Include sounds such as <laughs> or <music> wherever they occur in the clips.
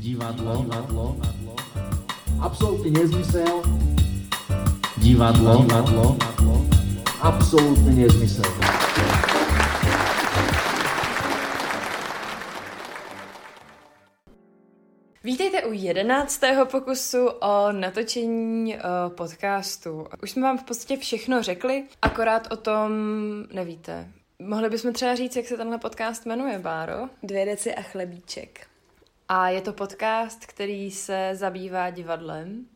Divadlo, divadlo, absolutní nezmysel. Divadlo, divadlo, absolutní nezmysel. Vítejte u jedenáctého pokusu o natočení uh, podcastu. Už jsme vám v podstatě všechno řekli, akorát o tom nevíte. Mohli bychom třeba říct, jak se tenhle podcast jmenuje, Báro? Dvě deci a chlebíček. A je to podcast, který se zabývá divadlem.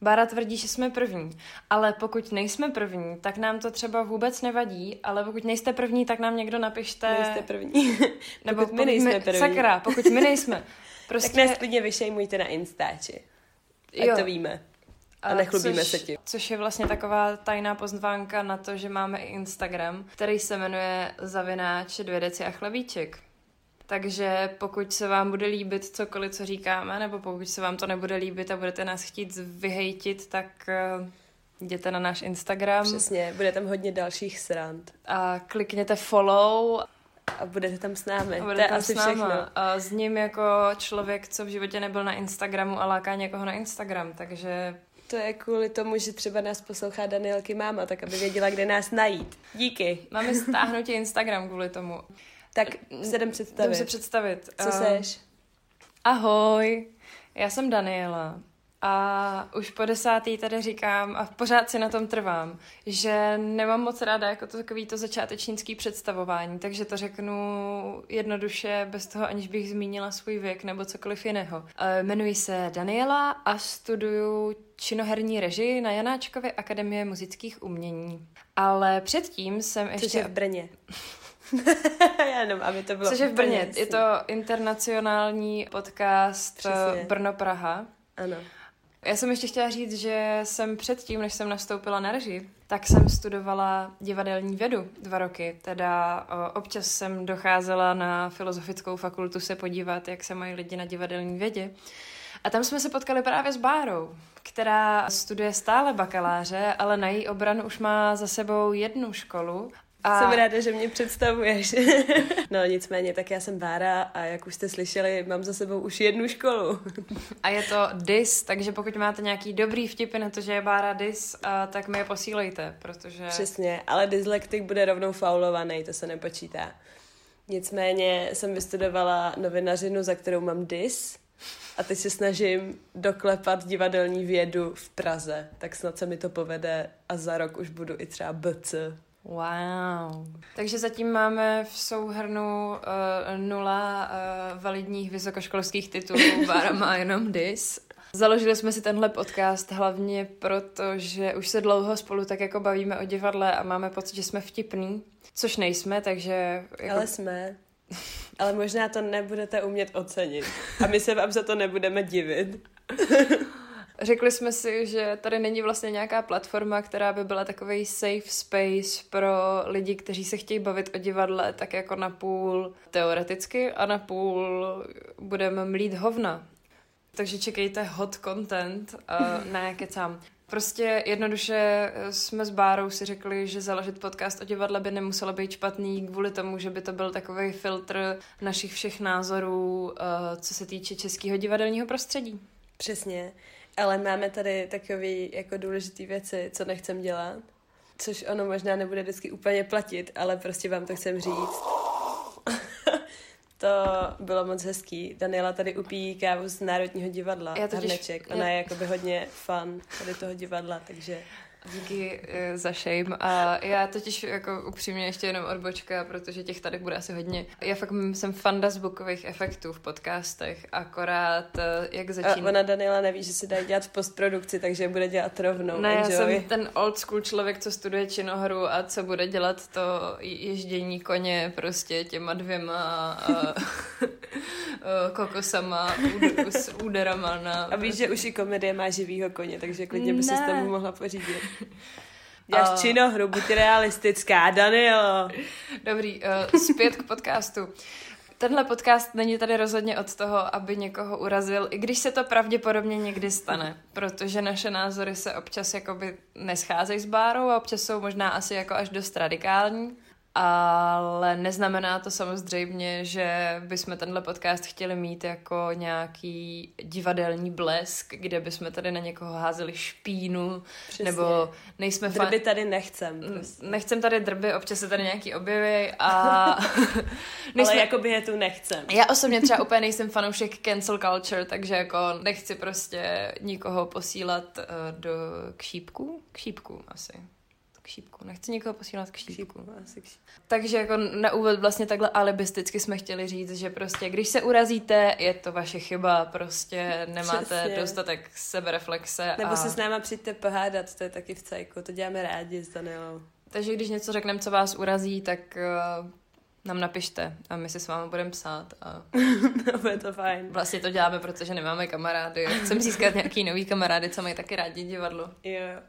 Bára tvrdí, že jsme první, ale pokud nejsme první, tak nám to třeba vůbec nevadí, ale pokud nejste první, tak nám někdo napište... Nejste první. <laughs> Nebo <laughs> pokud my nejsme první. Sakra, pokud my nejsme. <laughs> Prostě... Tak nás klidně vyšejmujte na Instači. Ať Jo. to víme. A nechlubíme což, se tím. Což je vlastně taková tajná pozvánka na to, že máme i Instagram, který se jmenuje Zavináč dvě deci a chlebíček. Takže pokud se vám bude líbit cokoliv, co říkáme, nebo pokud se vám to nebude líbit a budete nás chtít vyhejtit, tak eh, jděte na náš Instagram Přesně, bude tam hodně dalších srand. a klikněte follow A budete tam s námi. a to budete je tam asi s náma. všechno. A s ním jako člověk, co v životě nebyl na Instagramu a láká někoho na Instagram, takže To je kvůli tomu, že třeba nás poslouchá Danielky máma, tak aby věděla, kde nás najít. Díky. máme stáhnout Instagram kvůli tomu. Tak se jdem Jdem představit. se představit. Co Eh, seš? Ahoj, já jsem Daniela a už po desátý tady říkám a pořád si na tom trvám, že nemám moc ráda jako to takový to začátečnický představování, takže to řeknu jednoduše bez toho, aniž bych zmínila svůj věk nebo cokoliv jiného. Eh, Jmenuji se Daniela a studuju činoherní režii na Janáčkově akademie muzických umění. Ale předtím jsem ještě... Což je v Brně. <laughs> <laughs> Já jenom, aby to bylo Což je v Brně. Je to internacionální podcast Přesně. eh, Brno-Praha. Ano. Já jsem ještě chtěla říct, že jsem předtím, než jsem nastoupila na režii, tak jsem studovala divadelní vědu dva roky. Teda občas jsem docházela na filozofickou fakultu se podívat, jak se mají lidi na divadelní vědě. A tam jsme se potkali právě s Bárou, která studuje stále bakaláře, ale na její obranu už má za sebou jednu školu. A... Jsem ráda, že mě představuješ. <laughs> no nicméně, tak já jsem Bára a jak už jste slyšeli, mám za sebou už jednu školu. A je to dis, takže pokud máte nějaký dobrý vtipy na to, že je Bára dis, a, tak mi je posílejte, protože... Přesně, ale dyslektik bude rovnou faulovaný, to se nepočítá. Nicméně jsem vystudovala novinařinu, za kterou mám dis a teď se snažím doklepat divadelní vědu v Praze, tak snad se mi to povede a za rok už budu i třeba BC. Wow. Takže zatím máme v souhrnu uh, nula uh, validních vysokoškolských titulů, <laughs> Bára má jenom dis. Založili jsme si tenhle podcast hlavně proto, že už se dlouho spolu tak jako bavíme o divadle a máme pocit, že jsme vtipný, což nejsme, takže... Jako... Ale jsme. Ale možná to nebudete umět ocenit. A my se vám za to nebudeme divit. <laughs> Řekli jsme si, že tady není vlastně nějaká platforma, která by byla takový safe space pro lidi, kteří se chtějí bavit o divadle tak jako na půl teoreticky a na půl budeme mlít hovna. Takže čekejte hot content, uh, ne kecám. Prostě jednoduše jsme s Bárou si řekli, že založit podcast o divadle by nemuselo být špatný kvůli tomu, že by to byl takový filtr našich všech názorů, uh, co se týče českého divadelního prostředí. Přesně. Ale máme tady takové jako důležité věci, co nechcem dělat. Což ono možná nebude vždycky úplně platit, ale prostě vám to chcem říct. to bylo moc hezký. Daniela tady upíjí kávu z Národního divadla. Já totiž- Hrneček. já- Ona je jakoby hodně fan tady toho divadla, takže Díky uh, za shame. A já totiž jako upřímně ještě jenom odbočka, protože těch tady bude asi hodně. Já fakt jsem fanda zvukových efektů v podcastech, akorát uh, jak začíná. ona Daniela neví, že se dá dělat v postprodukci, takže bude dělat rovnou. Ne, já Enjoy. jsem ten old school člověk, co studuje činohru a co bude dělat to ježdění koně prostě těma dvěma uh, uh, <laughs> kokosama úd- s úderama na... A víš, že už i komedie má živýho koně, takže klidně by si s tomu mohla pořídit. Děláš A- činohru, buď realistická, Danielo. Dobrý, uh, zpět k podcastu. Tenhle podcast není tady rozhodně od toho, aby někoho urazil, i když se to pravděpodobně někdy stane, protože naše názory se občas jakoby nescházejí s Bárou a občas jsou možná asi jako až dost radikální. Ale neznamená to samozřejmě, že bychom tenhle podcast chtěli mít jako nějaký divadelní blesk, kde bychom tady na někoho házeli špínu, Přesně. nebo nejsme fan... Drby tady nechcem. Prostě. Nechcem tady drby, občas se tady nějaký objevy a... <laughs> <laughs> nejsme... Ale jakoby je tu nechcem. Já osobně třeba úplně nejsem fanoušek cancel culture, takže jako nechci prostě nikoho posílat uh, do kšípku? Kšípku asi k šípku. Nechci nikoho posílat k šípku. šípku asi k šípku. Takže jako na úvod vlastně takhle alibisticky jsme chtěli říct, že prostě když se urazíte, je to vaše chyba, prostě nemáte Přesně. dostatek sebereflexe. Nebo a... se s náma přijďte pohádat, to je taky v cajku, to děláme rádi s Danielou. Takže když něco řekneme, co vás urazí, tak uh, nám napište a my si s vámi budeme psát. A... <laughs> no, je to fajn. Vlastně to děláme, protože nemáme kamarády. Chceme získat nějaký nový kamarády, co mají taky rádi divadlo. Jo.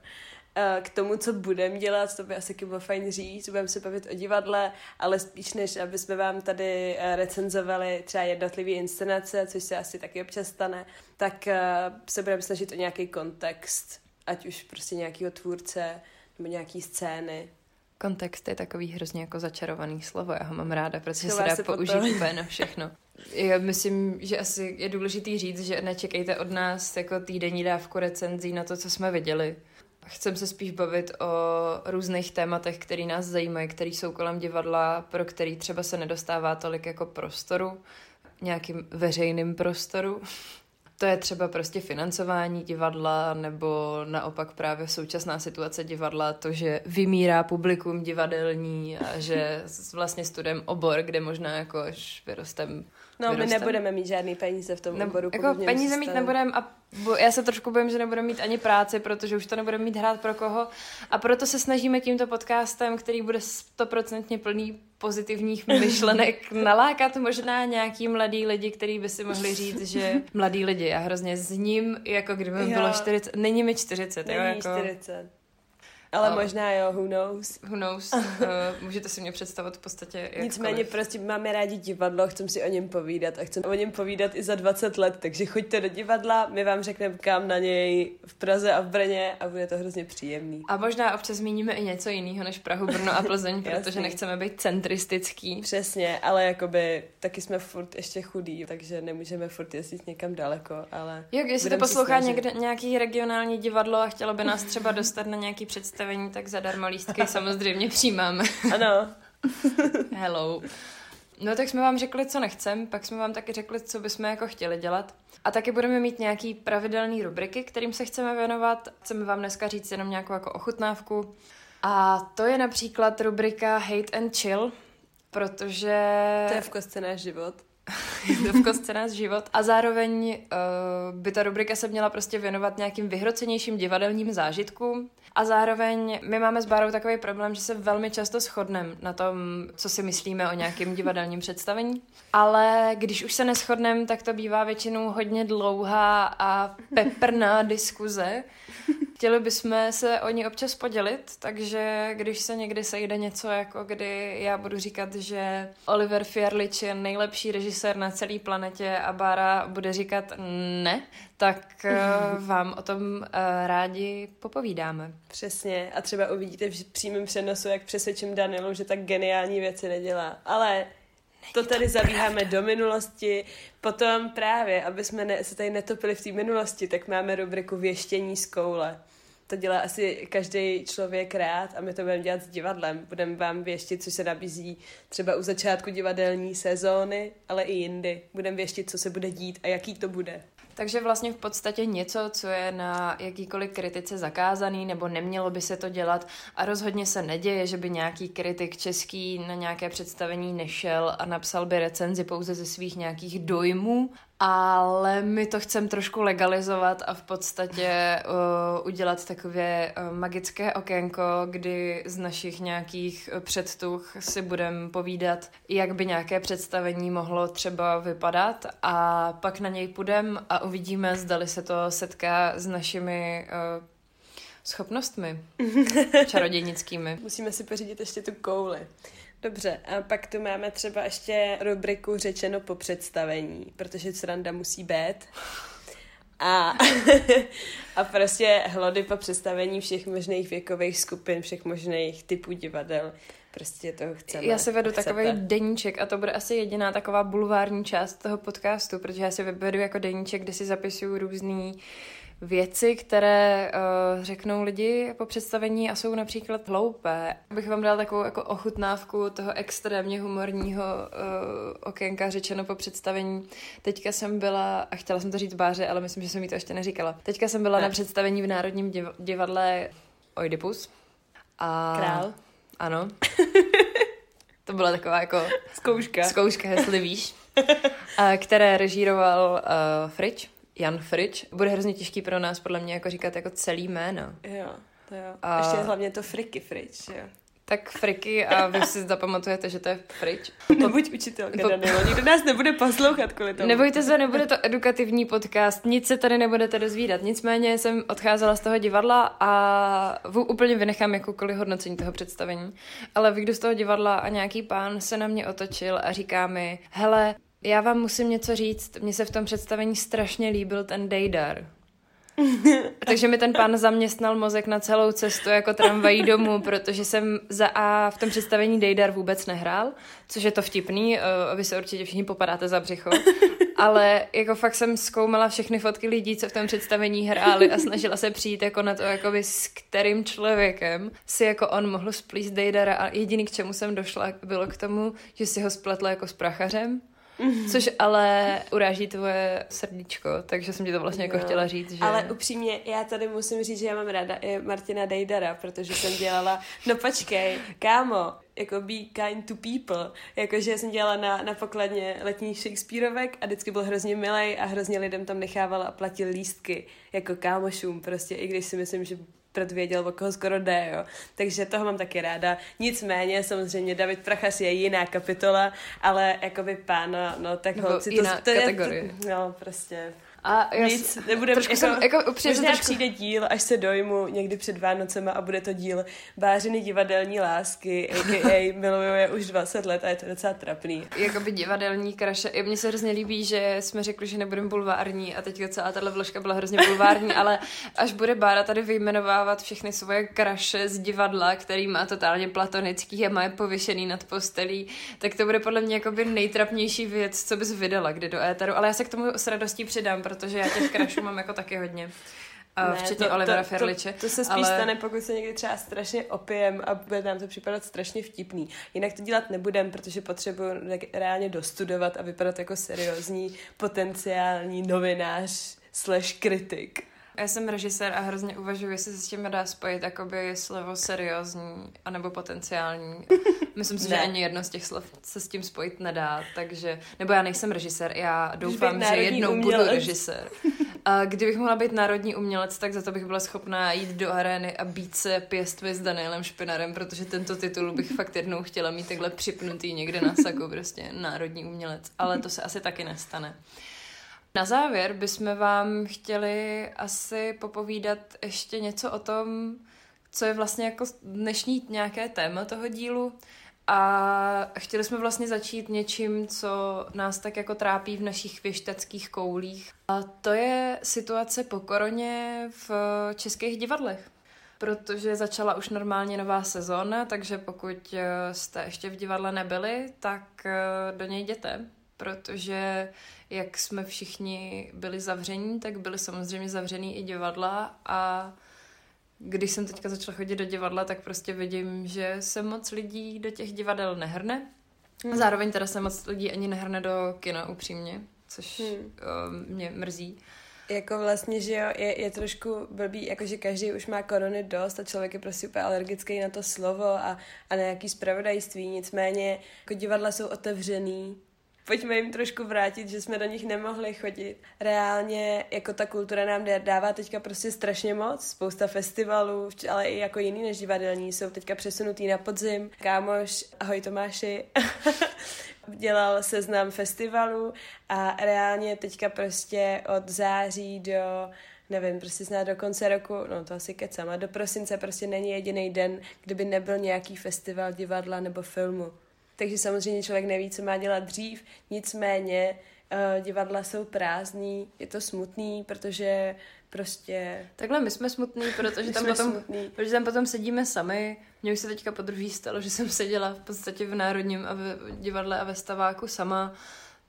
K tomu, co budeme dělat, to by asi bylo fajn říct, budeme se bavit o divadle, ale spíš než aby jsme vám tady eh, recenzovali třeba jednotlivé inscenace, což se asi taky občas stane, tak eh, se budeme snažit o nějaký kontext, ať už prostě nějakého tvůrce nebo nějaký scény. Kontext je takový hrozně jako začarovaný slovo, já ho mám ráda, protože se dá použít úplně na všechno. Já myslím, že asi je důležitý říct, že nečekejte od nás jako týdenní dávku recenzí na to, co jsme viděli Chcem se spíš bavit o různých tématech, které nás zajímají, které jsou kolem divadla, pro který třeba se nedostává tolik jako prostoru, nějakým veřejným prostoru. To je třeba prostě financování divadla, nebo naopak právě současná situace divadla, to, že vymírá publikum divadelní a že vlastně studujeme obor, kde možná jako až vyrostem No, vyrostem. my nebudeme mít žádný peníze v tom ne, oboru. Jako peníze mít nebudeme a bo, já se trošku bojím, že nebudeme mít ani práci, protože už to nebudeme mít hrát pro koho. A proto se snažíme tímto podcastem, který bude stoprocentně plný pozitivních <laughs> myšlenek, nalákat možná nějaký mladý lidi, který by si mohli říct, že mladý lidi, já hrozně s ním, jako kdyby mi bylo 40, není mi 40. Není jo, jako... 40. Ale um, možná jo, who knows. Who knows. uh, <laughs> můžete si mě představit v podstatě jakkoliv. Nicméně prostě máme rádi divadlo, chceme si o něm povídat a chceme o něm povídat i za 20 let, takže choďte do divadla, my vám řekneme kam na něj v Praze a v Brně a bude to hrozně příjemný. A možná občas zmíníme i něco jiného než Prahu, Brno a Plzeň, <laughs> protože nechceme být centristický. Přesně, ale jakoby taky jsme furt ještě chudí, takže nemůžeme furt jezdit někam daleko, ale... Jo, jestli to poslouchá někde, nějaký regionální divadlo a chtělo by nás třeba dostat na nějaký představení představení, tak zadarmo lístky <laughs> samozřejmě přijímáme. Ano. <laughs> Hello. No tak jsme vám řekli, co nechcem, pak jsme vám taky řekli, co bychom jako chtěli dělat. A taky budeme mít nějaký pravidelný rubriky, kterým se chceme věnovat. Chceme vám dneska říct jenom nějakou jako ochutnávku. A to je například rubrika Hate and Chill, protože... To je v kostce náš život. <laughs> je to v kostce život. A zároveň uh, by ta rubrika se měla prostě věnovat nějakým vyhrocenějším divadelním zážitkům, a zároveň my máme s Bárou takový problém, že se velmi často shodneme na tom, co si myslíme o nějakém divadelním představení. Ale když už se neschodneme, tak to bývá většinou hodně dlouhá a peprná diskuze. Chtěli bychom se o ní občas podělit, takže když se někdy sejde něco, jako kdy já budu říkat, že Oliver Fierlich je nejlepší režisér na celé planetě a Bára bude říkat ne, tak uh, <laughs> vám o tom uh, rádi popovídáme. Přesně. A třeba uvidíte v přímém přenosu, jak přesvědčím Danielu, že tak geniální věci nedělá. Ale to tady zabíháme do minulosti. Potom právě, aby jsme ne, se tady netopili v té minulosti, tak máme rubriku Věštění z koule. To dělá asi každý člověk rád a my to budeme dělat s divadlem. Budeme vám věštit, co se nabízí třeba u začátku divadelní sezóny, ale i jindy. Budeme věštit, co se bude dít a jaký to bude. Takže vlastně v podstatě něco, co je na jakýkoliv kritice zakázaný, nebo nemělo by se to dělat a rozhodně se neděje, že by nějaký kritik český na nějaké představení nešel a napsal by recenzi pouze ze svých nějakých dojmů ale my to chceme trošku legalizovat a v podstatě uh, udělat takové uh, magické okénko, kdy z našich nějakých předtuch si budeme povídat, jak by nějaké představení mohlo třeba vypadat a pak na něj půjdeme a uvidíme, zdali se to setká s našimi uh, schopnostmi <laughs> čarodějnickými. Musíme si pořídit ještě tu kouli. Dobře, a pak tu máme třeba ještě rubriku řečeno po představení, protože sranda musí být. A, <laughs> a prostě hlody po představení všech možných věkových skupin, všech možných typů divadel. prostě toho chceme. Já si vedu chcete. takový deníček a to bude asi jediná taková bulvární část toho podcastu, protože já si vedu jako deníček, kde si zapisuju různý věci, které uh, řeknou lidi po představení a jsou například hloupé. Bych vám dala takovou jako ochutnávku toho extrémně humorního uh, okénka řečeno po představení. Teďka jsem byla, a chtěla jsem to říct báře, ale myslím, že jsem jí to ještě neříkala. Teďka jsem byla Ne. na představení v Národním div- divadle Oidipus. A... Král. Ano. <laughs> to byla taková jako Zkouška. zkouška, jestli víš, a které režíroval uh, Frič, Jan Frič. Bude hrozně těžký pro nás, podle mě, jako říkat jako celý jméno. Jo, to jo. A-. Ještě hlavně to friky frič, jo. Tak Friky a vy si zapamatujete, že to je Frič. <laughs> Nebuď učitelka, po- Danilo, nikdo nás nebude poslouchat kvůli tomu. Nebojte se, nebude to edukativní podcast, nic se tady nebudete dozvídat. Nicméně jsem odcházela z toho divadla a úplně vynechám jakoukoliv hodnocení toho představení. Ale vyjdu z toho divadla a nějaký pán se na mě otočil a říká mi, hele, já vám musím něco říct, mně se v tom představení strašně líbil ten Dejdar. <laughs> Takže mi ten pán zaměstnal mozek na celou cestu jako tramvají domů, protože jsem za A v tom představení Dejdar vůbec nehrál, což je to vtipný, uh, vy se určitě všichni popadáte za břicho, ale jako fakt jsem zkoumala všechny fotky lidí, co v tom představení hráli a snažila se přijít jako na to, jakoby s kterým člověkem si jako on mohl splíst Dejdara a jediný, k čemu jsem došla, bylo k tomu, že si ho spletla jako s prachařem. <laughs> Což ale uráží tvoje srdíčko, takže jsem ti to vlastně jako Jo. chtěla říct, že... Ale upřímně, já tady musím říct, že já mám ráda i Martina Dejdara, protože jsem dělala, <laughs> no počkej, kámo, jako be kind to people, jakože jsem dělala na, na pokladně letních Shakespeareovek a vždycky byl hrozně milej a hrozně lidem tam nechával a platil lístky, jako kámošům prostě, i když si myslím, že předvěděl, o koho skoro jde, jo. Takže toho mám taky ráda. Nicméně, samozřejmě, David Prachas je jiná kapitola, ale jakoby pána, no tak Nebo holci, to, to kategorie. Je, to, no, prostě. A já Nic, nebudem, trošku jsem, jako upřímně možná trošku, přijde díl, až se dojmu někdy před Vánocema a bude to díl Bářiny divadelní lásky, a.k.a. miluju je už 20 let a je to docela trapný. jakoby divadelní kraše. Mně se hrozně líbí, že jsme řekli, že nebudeme bulvární a teďka celá tahle vložka byla hrozně bulvární, <laughs> ale až bude Bára tady vyjmenovávat všechny svoje kraše z divadla, který má totálně platonický a má je pověšený nad postelí, tak to bude podle mě jakoby nejtrapnější věc, co bys vydala kdy do éteru. Ale já se k tomu s radostí přidám, protože já těch krašů mám jako taky hodně. A Ne, včetně Olivera Ferliče. To, to se spíš ale... stane, pokud se někdy třeba strašně opijem a bude nám to připadat strašně vtipný. Jinak to dělat nebudem, protože potřebuji reálně dostudovat a vypadat jako seriózní potenciální novinář slash kritik. Já jsem režisér a hrozně uvažuji, jestli se s tím dá spojit jakoby slovo seriózní anebo potenciální. Myslím si, že ani jedno z těch slov se s tím spojit nedá, takže, nebo já nejsem režisér, já doufám, že jednou umělec. budu režisér. A kdybych mohla být národní umělec, tak za to bych byla schopná jít do arény a být se pěstvy s Danielem Špinarem, protože tento titul bych fakt jednou chtěla mít takhle připnutý někde na saku, prostě národní umělec, ale to se asi taky nestane. Na závěr bychom vám chtěli asi popovídat ještě něco o tom, co je vlastně jako dnešní nějaké téma toho dílu. A chtěli jsme vlastně začít něčím, co nás tak jako trápí v našich věšteckých koulích. A to je situace po koroně v českých divadlech. Protože začala už normálně nová sezóna, takže pokud eh, jste ještě v divadle nebyli, tak eh, do něj jděte. Protože jak jsme všichni byli zavření, tak byly samozřejmě zavřený i divadla a když jsem teďka začala chodit do divadla, tak prostě vidím, že se moc lidí do těch divadel nehrne. Hmm. Zároveň teda se moc lidí ani nehrne do kina, upřímně, což Hmm. hmm. mě mrzí. Jako vlastně, že jo, je, je trošku blbý, jakože každý už má korony dost a člověk je prostě úplně alergický na to slovo a, a na nějaký zpravodajství, nicméně jako divadla jsou otevřený, pojďme jim trošku vrátit, že jsme do nich nemohli chodit. Reálně jako ta kultura nám dá- dává teďka prostě strašně moc, spousta festivalů, ale i jako jiný než divadelní jsou teďka přesunutý na podzim. Kámoš, ahoj Tomáši, <laughs> dělal seznam festivalů a reálně teďka prostě od září do nevím, prostě snad do konce roku, no to asi kecam, a do prosince prostě není jediný den, kdyby nebyl nějaký festival divadla nebo filmu. Takže samozřejmě člověk neví, co má dělat dřív, nicméně uh, divadla jsou prázdný, je to smutný, protože prostě... Takhle my jsme smutný, protože <laughs> tam, jsme potom, smutný. protože tam potom sedíme sami. Mně už se teďka po druhý stalo, že jsem seděla v podstatě v Národním a ve divadle a ve staváku sama,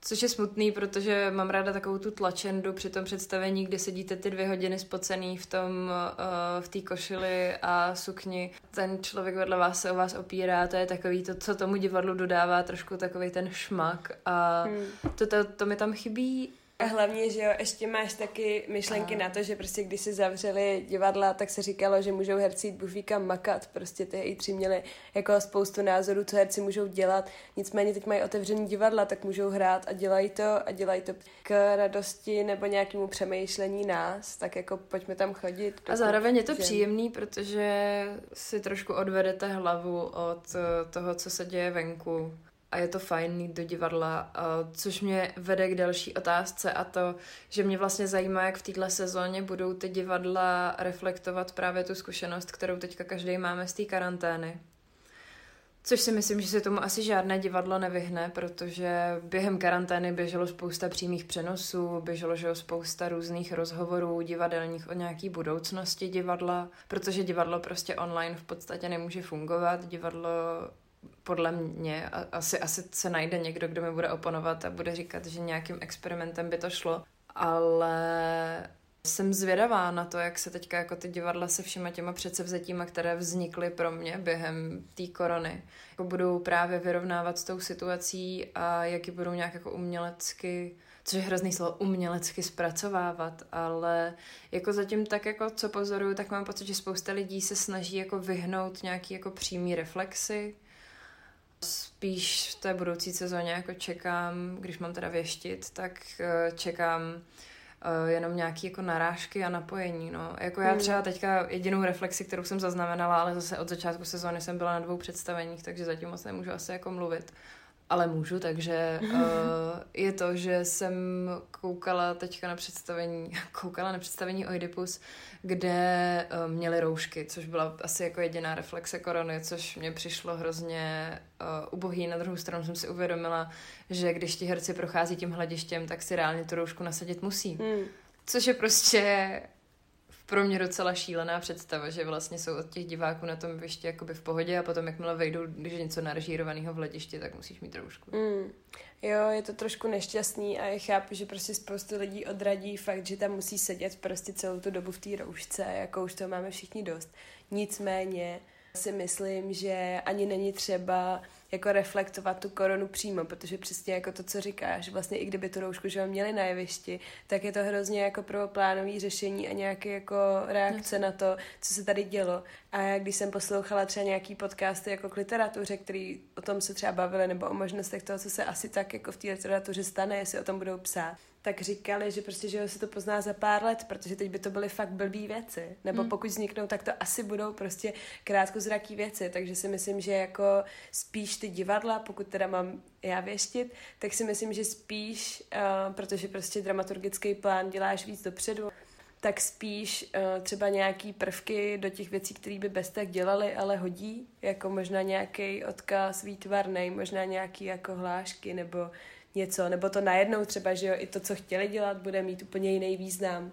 což je smutný, protože mám ráda takovou tu tlačendu při tom představení, kde sedíte ty dvě hodiny spocený v tom, uh, v té košili a sukni. Ten člověk vedle vás se o vás opírá, to je takový to, co tomu divadlu dodává trošku takový ten šmak a Hmm. to, to, to mi tam chybí A hlavně, že jo, ještě máš taky myšlenky A- na to, že prostě když si zavřeli divadla, tak se říkalo, že můžou herci jít bufíka makat. Prostě ty i tři měli jako spoustu názorů, co herci můžou dělat. Nicméně teď mají otevřený divadla, tak můžou hrát a dělají to a dělají to k radosti nebo nějakému přemýšlení nás. Tak jako pojďme tam chodit. A zároveň je to že- příjemný, protože si trošku odvedete hlavu od toho, co se děje venku. A je to fajn jít do divadla, což mě vede k další otázce a to, že mě vlastně zajímá, jak v této sezóně budou ty divadla reflektovat právě tu zkušenost, kterou teďka každý máme z té karantény. Což si myslím, že se tomu asi žádné divadlo nevyhne, protože během karantény běželo spousta přímých přenosů, běželo že spousta různých rozhovorů divadelních o nějaký budoucnosti divadla, protože divadlo prostě online v podstatě nemůže fungovat. Divadlo podle mě asi, asi se najde někdo, kdo mi bude oponovat a bude říkat, že nějakým experimentem by to šlo, ale jsem zvědavá na to, jak se teďka jako ty divadla se všema těma předsevzetíma, které vznikly pro mě během té korony, jako budou právě vyrovnávat s tou situací a jak ji budou nějak jako umělecky což je hrozný slovo, umělecky zpracovávat, ale jako zatím tak jako co pozoruju, tak mám pocit, že spousta lidí se snaží jako vyhnout nějaký jako přímý reflexy. Spíš v té budoucí sezóně jako čekám, když mám teda věštit, tak eh, čekám eh, jenom nějaký jako narážky a napojení, no. Jako já Hmm. třeba teďka jedinou reflexi, kterou jsem zaznamenala, ale zase od začátku sezóny jsem byla na dvou představeních, takže zatím moc nemůžu asi jako mluvit. Ale můžu, takže uh, je to, že jsem koukala teďka na představení, <laughs> koukala na představení Oedipus, kde uh, měli roušky, což byla asi jako jediná reflexe korony, což mě přišlo hrozně uh, ubohý. Na druhou stranu jsem si uvědomila, že když ti herci prochází tím hledištěm, tak si reálně tu roušku nasadit musí. Hmm. Což je prostě pro mě docela šílená představa, že vlastně jsou od těch diváků na tom jevišti jakoby v pohodě a potom jakmile vejdou, když je něco narežírovaného v hledišti, tak musíš mít roušku. Mm. Jo, je to trošku nešťastný a já chápu, že prostě spoustu lidí odradí fakt, že tam musí sedět prostě celou tu dobu v té roušce, jako už to máme všichni dost. Nicméně si myslím, že ani není třeba jako reflektovat tu koronu přímo, protože přesně jako to, co říkáš, vlastně i kdyby tu roušku že měli na jevišti, tak je to hrozně jako prvoplánový řešení a nějaké jako reakce na to, co se tady dělo. A já, když jsem poslouchala třeba nějaký podcasty jako k literatuře, který o tom se třeba bavili, nebo o možnostech toho, co se asi tak jako v té literatuře stane, jestli o tom budou psát, tak říkali, že prostě, že se to pozná za pár let, protože teď by to byly fakt blbý věci. Nebo Hmm. pokud vzniknou, tak to asi budou prostě krátkozraký věci. Takže si myslím, že jako spíš ty divadla, pokud teda mám já věštit, tak si myslím, že spíš, uh, protože prostě dramaturgický plán děláš víc dopředu, tak spíš uh, třeba nějaký prvky do těch věcí, které by bez tak dělali, ale hodí, jako možná nějaký odkaz výtvarný, možná nějaký jako hlášky nebo něco, nebo to najednou třeba, že jo, i to, co chtěli dělat, bude mít úplně jiný význam.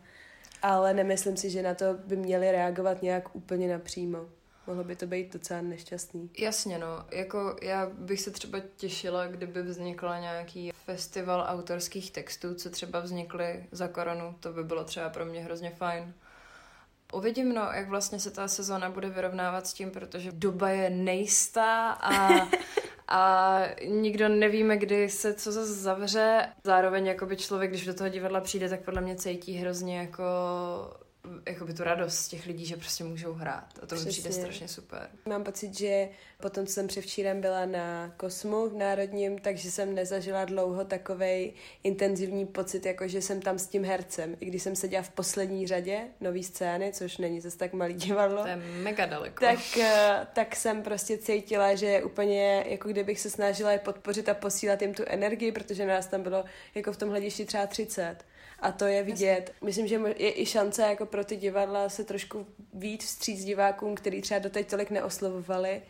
Ale nemyslím si, že na to by měli reagovat nějak úplně napřímo. Mohlo by to být docela nešťastný. Jasně, no. Jako já bych se třeba těšila, kdyby vznikla nějaký festival autorských textů, co třeba vznikly za koronu. To by bylo třeba pro mě hrozně fajn. Uvidím, no, jak vlastně se ta sezóna bude vyrovnávat s tím, protože doba je nejistá a, <laughs> a nikdo nevíme, kdy se co zase zavře. Zároveň jakoby člověk, když do toho divadla přijde, tak podle mě cítí hrozně jako jakoby tu radost těch lidí, že prostě můžou hrát. A to mi přijde strašně super. Mám pocit, že potom, co jsem převčírem byla na Kosmu v Národním, takže jsem nezažila dlouho takovej intenzivní pocit, jako že jsem tam s tím hercem. I když jsem seděla v poslední řadě nový scény, což není zase tak malý divadlo, To je mega daleko. tak, eh, tak jsem prostě cítila, že je úplně, jako kdybych se snažila je podpořit a posílat jim tu energii, protože nás tam bylo jako v tom hledišti třeba 30. A to je vidět. Myslím, že je i šance jako pro ty divadla se trošku víc vstříc divákům, který třeba doteď tolik neoslovovali,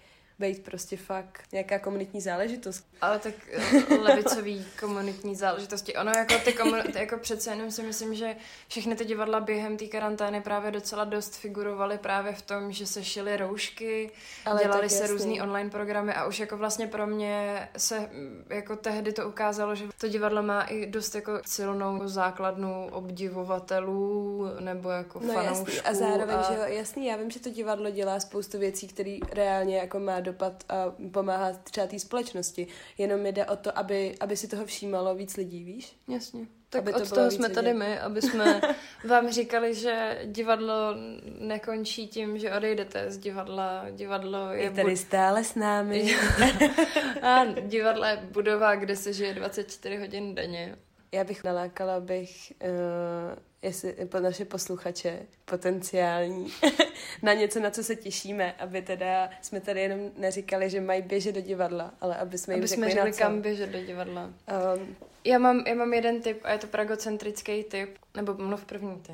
být prostě fakt nějaká komunitní záležitost. Ale tak eh, levicový komunitní záležitosti. Ono jako ty komunity, jako přece jenom si myslím, že všechny ty divadla během té karantény právě docela dost figurovaly právě v tom, že se šily roušky, Ale dělali se různý online programy a už jako vlastně pro mě se jako tehdy to ukázalo, že to divadlo má i dost jako silnou základnu obdivovatelů nebo jako no, fanoušků. Jasný. A zároveň, a... že jo, jasný, já vím, že to divadlo dělá spoustu věcí, které reálně jako má dopad a pomáhá třeba té společnosti. Jenom jde o to, aby, aby si toho všímalo víc lidí, víš? Jasně. Tak aby od to toho jsme lidí. tady my, aby jsme <laughs> vám říkali, že divadlo nekončí tím, že odejdete z divadla. Divadlo je... Je tady bud... stále s námi. <laughs> <laughs> a divadlo je budova, kde se žije 24 hodin denně. Já bych nalákala bych uh, jestli po naše posluchače potenciální <laughs> na něco, na co se těšíme, aby teda jsme tady jenom neříkali, že mají běžet do divadla, ale aby jsme jim aby jsme řekli, kam běžet do divadla. Um, já, mám, já mám jeden tip a je to pragocentrický tip, nebo mluv první ty.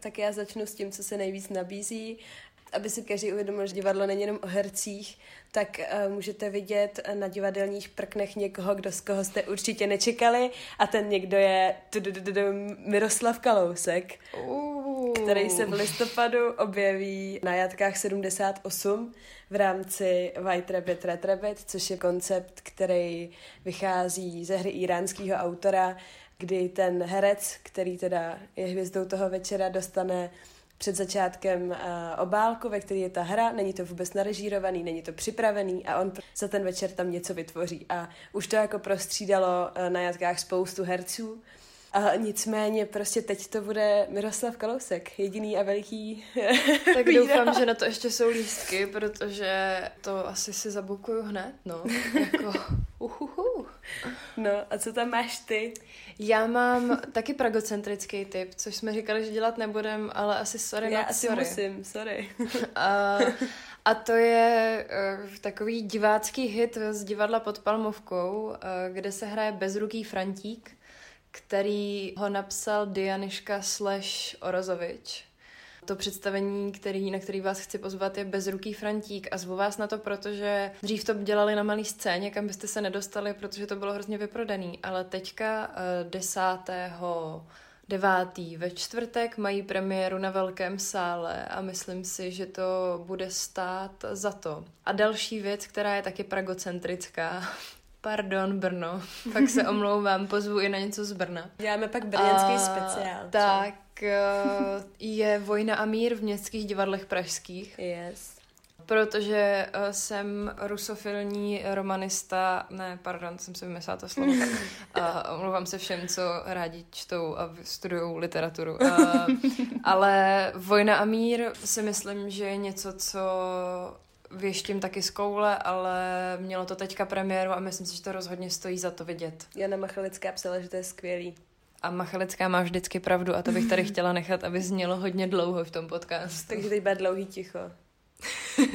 Tak já začnu s tím, co se nejvíc nabízí aby si každý uvědomil, že divadlo není jenom o hercích, tak uh, můžete vidět na divadelních prknech někoho, kdo z koho jste určitě nečekali a ten někdo je Miroslav Kalousek, který se v listopadu objeví na Jatkách 78 v rámci White Rabbit Red Rabbit, což je koncept, který vychází ze hry iránského autora, kdy ten herec, který teda je hvězdou toho večera, dostane před začátkem uh, obálku, ve který je ta hra, není to vůbec narežírovaný, není to připravený a on za ten večer tam něco vytvoří. A už to jako prostřídalo uh, na jatkách spoustu herců. A nicméně prostě teď to bude Miroslav Kalousek, jediný a veliký. <laughs> Tak doufám, že na to ještě jsou lístky, protože to asi si zabukuju hned, no. <laughs> Jako, uhuhu. No a co tam máš ty? Já mám taky pragocentrický typ, což jsme říkali, že dělat nebudem, ale asi sorry, Já asi sorry. musím, sorry. <laughs> a, a to je uh, takový divácký hit z divadla pod Palmovkou, uh, kde se hraje bezruký Frantík, který ho napsal Dianiška slash Orozovič. To představení, který, na který vás chci pozvat, je Bezruký Frantík a zvu vás na to, protože dřív to dělali na malý scéně, kam byste se nedostali, protože to bylo hrozně vyprodaný, ale teďka 10. Eh, 9. ve čtvrtek mají premiéru na velkém sále a myslím si, že to bude stát za to. A další věc, která je taky pragocentrická, Pardon, Brno. <laughs> Pak se omlouvám, pozvu i na něco z Brna. Děláme pak brněnský a, speciál. Tak, uh, je Vojna a mír v městských divadlech pražských. Yes. Protože uh, jsem rusofilní romanista, ne, pardon, jsem si vymyslela to slovo, a <laughs> uh, omlouvám se všem, co rádi čtou a studují literaturu. Uh, <laughs> ale Vojna a mír si myslím, že je něco, co věštím taky z koule, ale mělo to teďka premiéru a myslím si, že to rozhodně stojí za to vidět. Jana Machalická psala, že to je skvělý. A Machalická má vždycky pravdu a to bych tady chtěla nechat, aby znělo hodně dlouho v tom podcastu. Takže teď bude dlouhý ticho.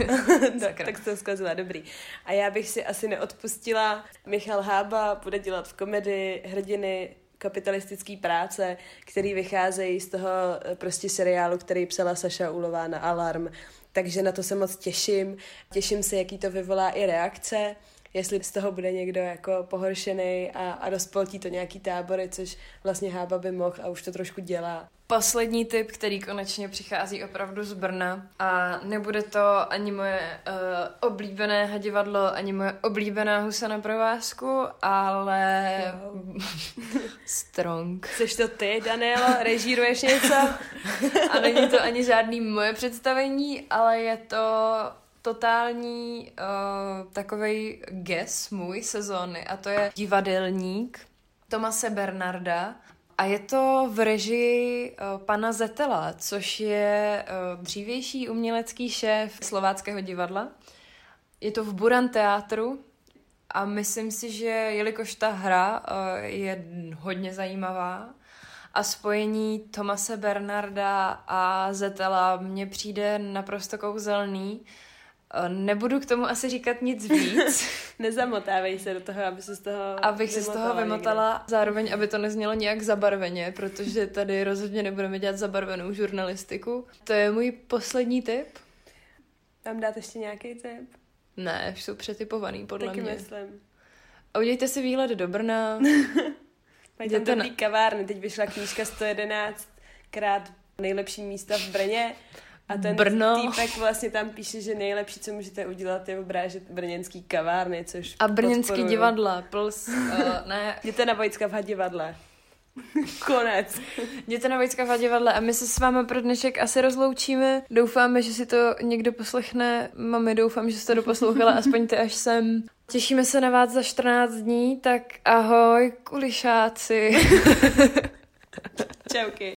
no, <laughs> tak to zkazila, dobrý. A já bych si asi neodpustila. Michal Hába bude dělat v komedii hrdiny kapitalistické práce, který vycházejí z toho eh, prostě seriálu, který psala Saša Ulová na Alarm takže na to se moc těším. Těším se, jaký to vyvolá i reakce, jestli z toho bude někdo jako pohoršený a, a rozpoltí to nějaký tábory, což vlastně Hába by mohl a už to trošku dělá. Poslední tip, který konečně přichází opravdu z Brna a nebude to ani moje uh, oblíbené divadlo, ani moje oblíbená husa na provázku, ale wow. <laughs> strong. Jsi to ty, Danielo? Režíruješ něco? a není to ani žádný moje představení, ale je to totální uh, takovej guess můj sezóny a to je divadelník Tomase Bernarda, a je to v režii uh, pana Zetela, což je uh, dřívější umělecký šéf slováckého divadla. Je to v Buran teátru a myslím si, že jelikož ta hra uh, je hodně zajímavá a spojení Tomase Bernarda a Zetela mně přijde naprosto kouzelný, Eh, nebudu k tomu asi říkat nic víc. <laughs> Nezamotávej se do toho, aby se z toho Abych se z toho vymotala, někde. zároveň, aby to neznělo nějak zabarveně, protože tady rozhodně nebudeme dělat zabarvenou žurnalistiku. To je můj poslední tip. Mám dát ještě nějaký tip? Ne, už jsou přetypovaný, podle Taky mě. myslím. A udějte si výlet do Brna. <laughs> Mají tam dobrý na- kavárny. Teď vyšla knížka 111 krát nejlepší místa v Brně. A ten Brno. týpek vlastně tam píše, že nejlepší, co můžete udělat, je obrážet brněnský kavárny, což A brněnský podporuju. divadla, plus, uh, ne, <laughs> Jděte na Vojtska v divadle. <laughs> Konec. jděte na Vojtska v divadle a my se s váma pro dnešek asi rozloučíme. Doufáme, že si to někdo poslechne. Mami, doufám, že jste to doposlouchala aspoň ty až sem. Těšíme se na vás za 14 dní, tak ahoj, kulišáci. <laughs> Čauky.